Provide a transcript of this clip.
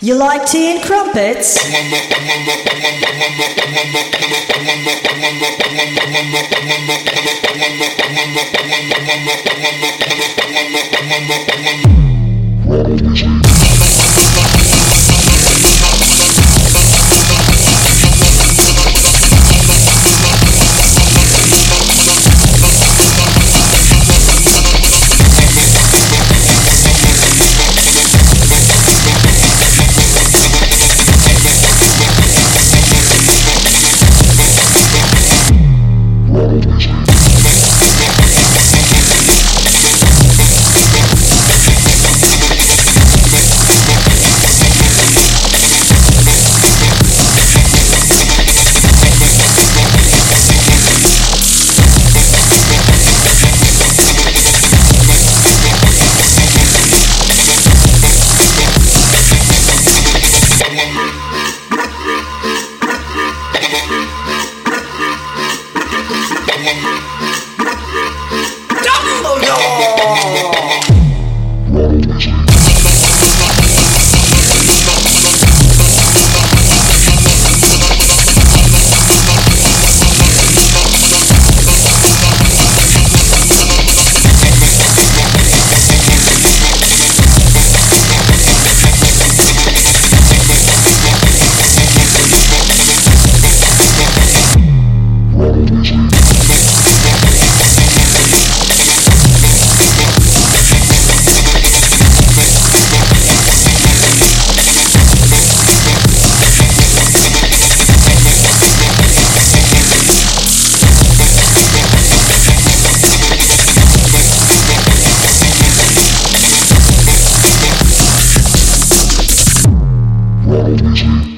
You like tea and crumpets? Ronald Weasley.